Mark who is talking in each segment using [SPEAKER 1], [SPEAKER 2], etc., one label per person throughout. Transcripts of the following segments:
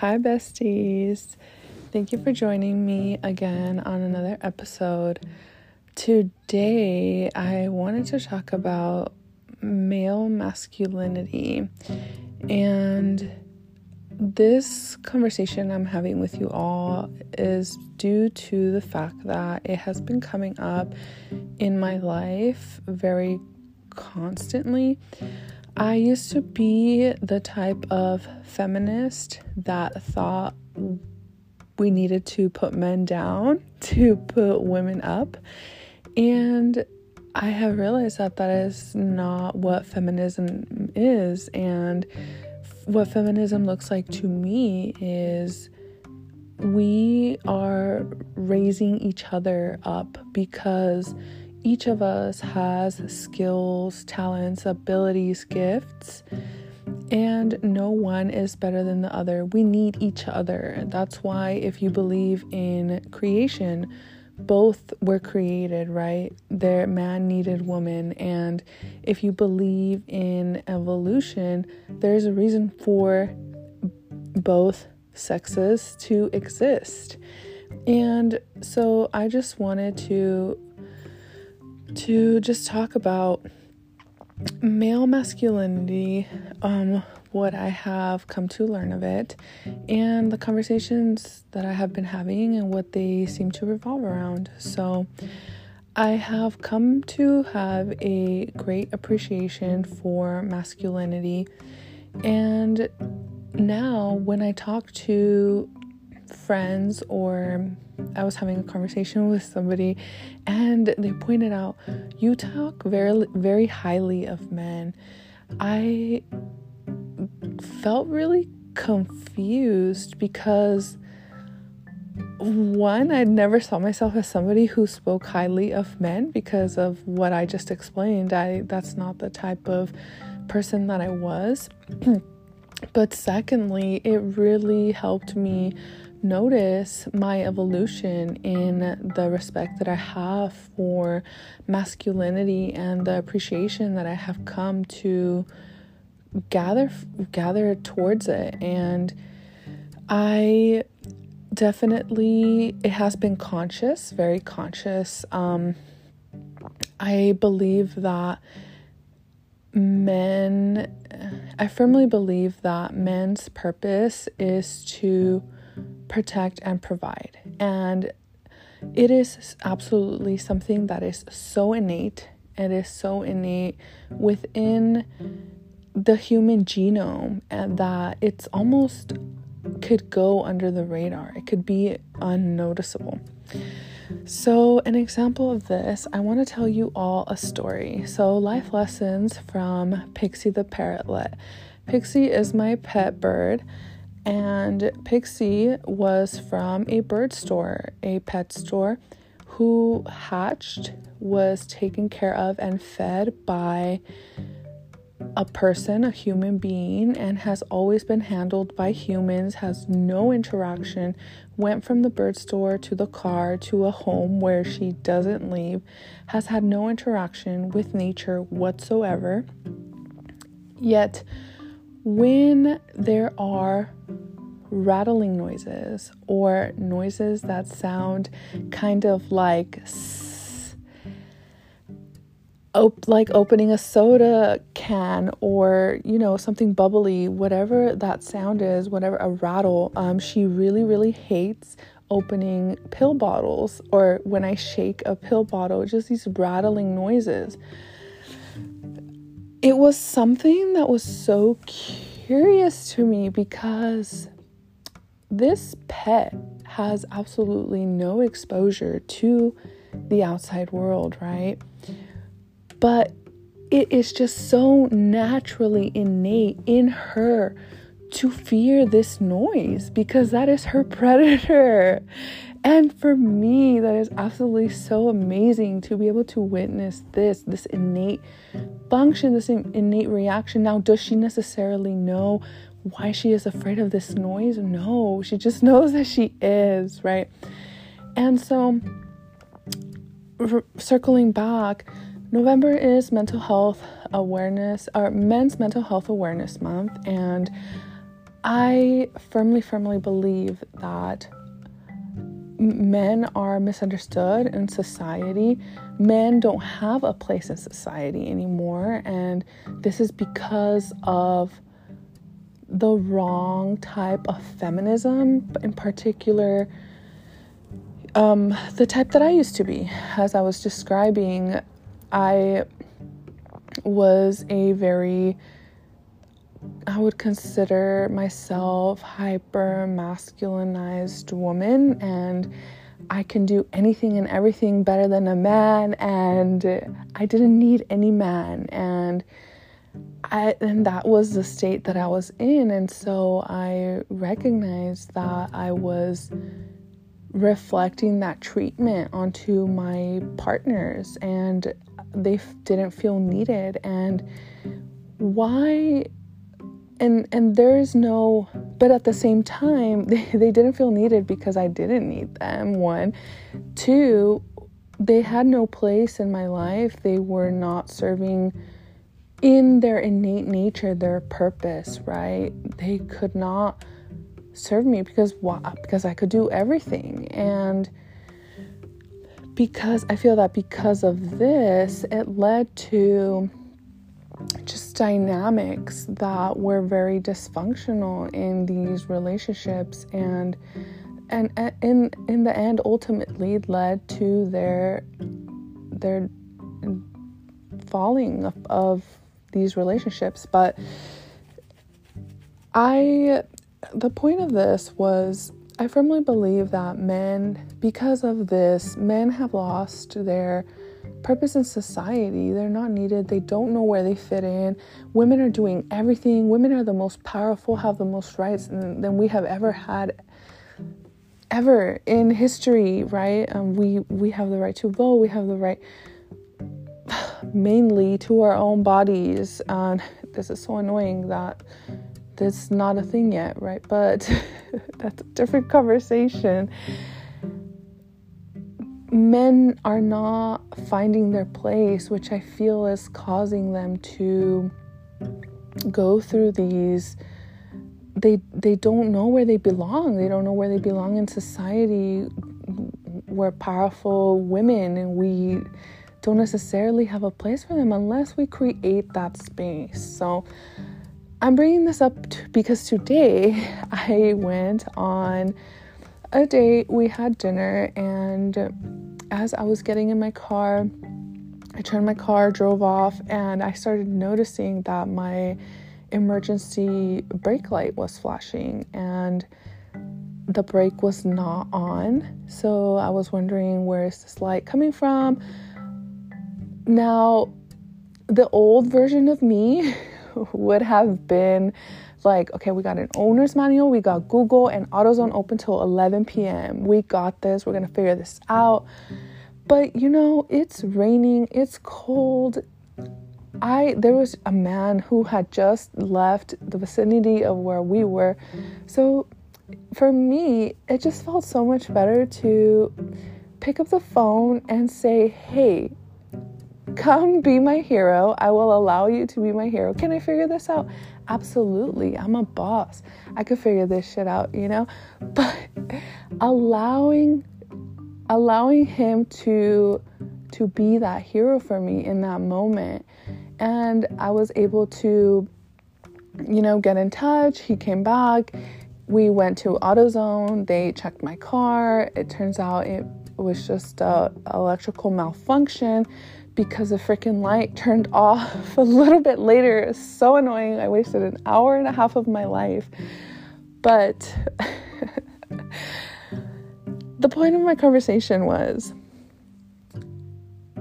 [SPEAKER 1] Hi, besties. Thank you for joining me again on another episode. Today, I wanted to talk about male masculinity. And this conversation I'm having with you all is due to the fact that it has been coming up in my life very constantly. I used to be the type of feminist that thought we needed to put men down to put women up. And I have realized that that is not what feminism is. And what feminism looks like to me is we are raising each other up because each of us has skills, talents, abilities, gifts, and no one is better than the other. We need each other. That's why, if you believe in creation, both were created, right? There, man needed woman. And if you believe in evolution, there's a reason for both sexes to exist. And so I just wanted to to just talk about male masculinity, um, what I have come to learn of it, and the conversations that I have been having and what they seem to revolve around. So, I have come to have a great appreciation for masculinity, and now when I talk to friends or I was having a conversation with somebody and they pointed out you talk very very highly of men. I felt really confused because one, I never saw myself as somebody who spoke highly of men because of what I just explained. I that's not the type of person that I was. but secondly, it really helped me notice my evolution in the respect that I have for masculinity and the appreciation that I have come to gather gather towards it and I definitely it has been conscious, very conscious. Um I believe that men I firmly believe that men's purpose is to protect, and provide. And it is absolutely something that is so innate. It is so innate within the human genome, and that it's almost could go under the radar. It could be unnoticeable. So, an example of this, I want to tell you all a story. So, life lessons from Pixie the parrotlet. Pixie is my pet bird, and Pixie was from a bird store, a pet store, who hatched, was taken care of, and fed by a person, a human being, and has always been handled by humans, has no interaction, went from the bird store to the car to a home where she doesn't leave, has had no interaction with nature whatsoever. Yet, when there are rattling noises or noises that sound kind of like op- like opening a soda can or you know something bubbly whatever that sound is whatever a rattle um, she really really hates opening pill bottles or when i shake a pill bottle just these rattling noises it was something that was so curious to me because this pet has absolutely no exposure to the outside world, right? But it is just so naturally innate in her to fear this noise because that is her predator. And for me, that is absolutely so amazing to be able to witness this, this innate function, this innate reaction. Now, does she necessarily know why she is afraid of this noise. No, she just knows that she is, right? And so, r- circling back, November is mental health awareness or men's mental health awareness month and I firmly, firmly believe that men are misunderstood in society. Men don't have a place in society anymore, and this is because of the wrong type of feminism, in particular, um, the type that I used to be. As I was describing, I was a very I would consider myself hyper masculinized woman and I can do anything and everything better than a man and I didn't need any man and I, and that was the state that I was in and so I recognized that I was reflecting that treatment onto my partners and they f- didn't feel needed and why and and there's no but at the same time they, they didn't feel needed because i didn't need them one. Two they had no place in my life. They were not serving in their innate nature their purpose right? They could not serve me because why because i could do everything. And because i feel that because of this it led to just dynamics that were very dysfunctional in these relationships and and in in the end ultimately led to their their falling of, of these relationships. But i the point of this was i firmly believe that men because of this men have lost their purpose in society. They're not needed. They don't know where they fit in. Women are doing everything. Women are the most powerful, have the most rights than we have ever had ever in history, right? Um, we we have the right to vote. We have the right mainly to our own bodies. And this is so annoying that this is not a thing yet, right? But that's a different conversation men are not finding their place, which I feel is causing them to go through these they they don't know where they belong. They don't know where they belong in society. We're powerful women and we don't necessarily have a place for them unless we create that space. So I'm bringing this up t- because today I went on a date, we had dinner, and as I was getting in my car, I turned my car, drove off, and I started noticing that my emergency brake light was flashing and the brake was not on. So I was wondering where is this light coming from? Now, the old version of me would have been like, okay, we got an owner's manual, we got Google and AutoZone open till 11 p.m. We got this, we're gonna figure this out. But you know, it's raining, it's cold. I there was a man who had just left the vicinity of where we were. So for me, it just felt so much better to pick up the phone and say, "Hey, come be my hero. I will allow you to be my hero. Can I figure this out? Absolutely. I'm a boss. I could figure this shit out, you know? But allowing allowing him to to be that hero for me in that moment. And I was able to you know, get in touch. He came back. We went to AutoZone. They checked my car. It turns out it was just a electrical malfunction because the freaking light turned off a little bit later. It was so annoying. I wasted an hour and a half of my life. But the point of my conversation was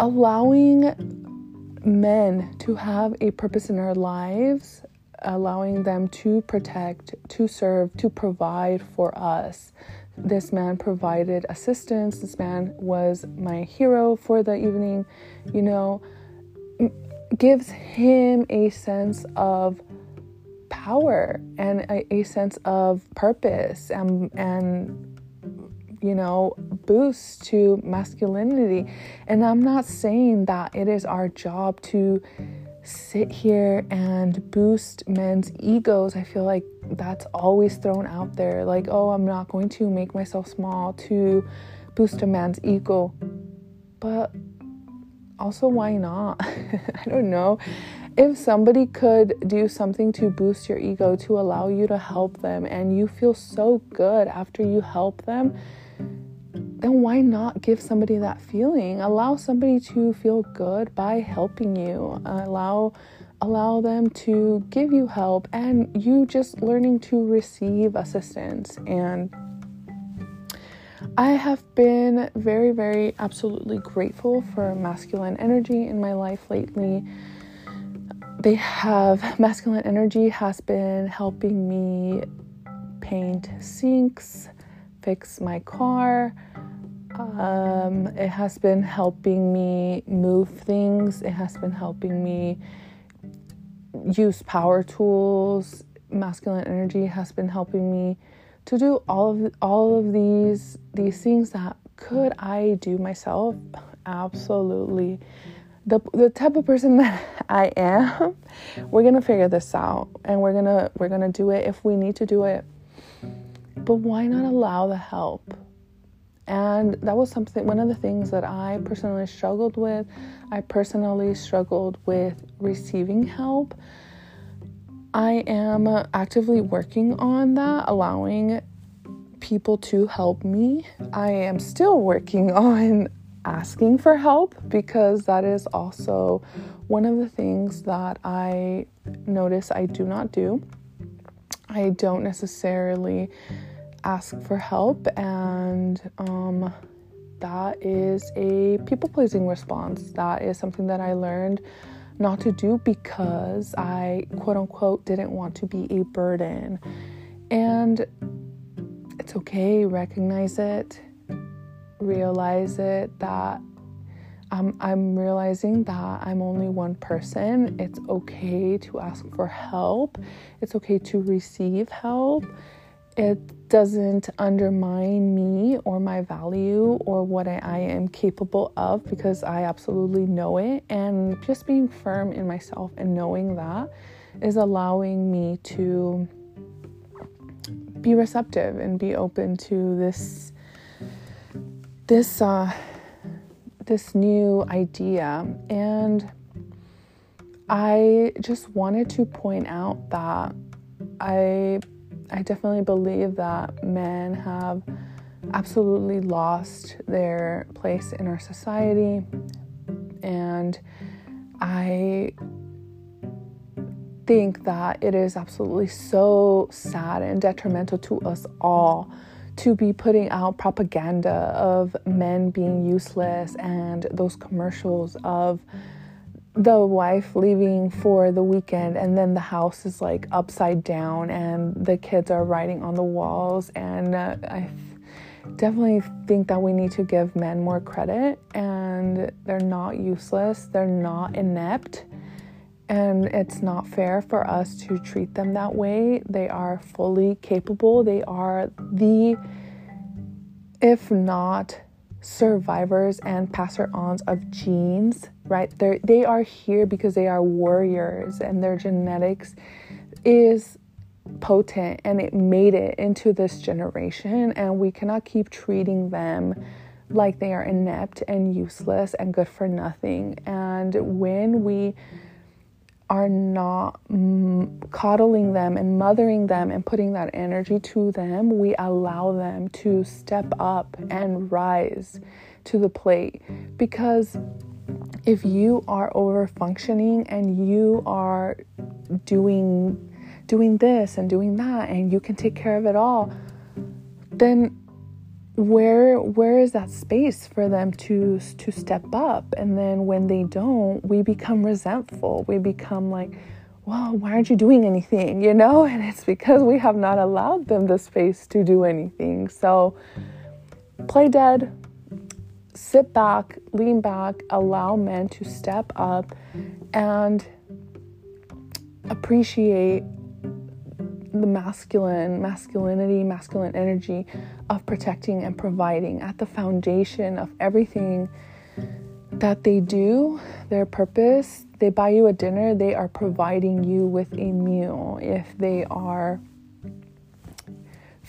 [SPEAKER 1] allowing men to have a purpose in our lives, allowing them to protect, to serve, to provide for us this man provided assistance. This man was my hero for the evening, you know, gives him a sense of power and a, a sense of purpose and, and you know, boost to masculinity. And I'm not saying that it is our job to sit here and boost men's egos. I feel like that's always thrown out there. Like, oh, I'm not going to make myself small to boost a man's ego. But also, why not? I don't know. If somebody could do something to boost your ego, to allow you to help them, and you feel so good after you help them, then why not give somebody that feeling? Allow somebody to feel good by helping you. Allow allow them to give you help and you just learning to receive assistance and I have been very very absolutely grateful for masculine energy in my life lately. They have masculine energy has been helping me paint sinks, fix my car, um, it has been helping me move things. It has been helping me use power tools. Masculine energy has been helping me to do all of all of these these things that could I do myself? Absolutely. The the type of person that I am, we're gonna figure this out and we're gonna we're gonna do it if we need to do it. But why not allow the help? And that was something, one of the things that I personally struggled with. I personally struggled with receiving help. I am actively working on that, allowing people to help me. I am still working on asking for help because that is also one of the things that I notice I do not do. I don't necessarily ask for help, and um, that is a people pleasing response. That is something that I learned not to do because I quote unquote didn't want to be a burden. And it's okay, recognize it, realize it that I'm, I'm realizing that I'm only one person. It's okay to ask for help, it's okay to receive help. It doesn't undermine me or my value or what I, am capable of because I absolutely know it. And just being firm in myself and knowing that is allowing me to be receptive and be open to this this uh, this new idea and I just wanted to point out that I I definitely believe that men have absolutely lost their place in our society. And I think that it is absolutely so sad and detrimental to us all to be putting out propaganda of men being useless and those commercials of the wife leaving for the weekend and then the house is like upside down and the kids are writing on the walls and uh, i definitely think that we need to give men more credit and they're not useless they're not inept and it's not fair for us to treat them that way. They are fully capable. They are the if not survivors and passer-ons of genes, right? They're, they are here because they are warriors and their genetics is potent and it made it into this generation and we cannot keep treating them like they are inept and useless and good for nothing. And when we are not mm, coddling them and mothering them and putting that energy to them, we allow them to step up and rise to the plate. Because if you are over functioning and you are doing doing this and doing that and you can take care of it all, then where where is that space for them to to step up? And then when they don't we become resentful. We become like well why aren't you doing anything? You know? And it's because we have not allowed them the space to do anything. So play dead sit back lean back allow men to step up and appreciate the masculine, masculinity, masculine energy of protecting and providing at the foundation of everything that they do, their purpose, they buy you a dinner, they are providing you with a meal. If they are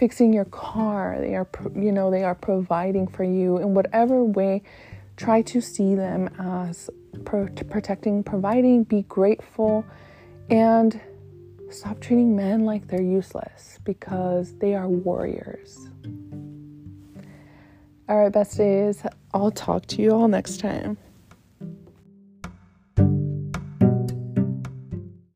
[SPEAKER 1] fixing your car, they are you know, they are providing for you in whatever way. Try to see them as pro- protecting, providing, be grateful and stop treating men like they're useless because they are warriors. All right, besties, I'll talk to you all next time.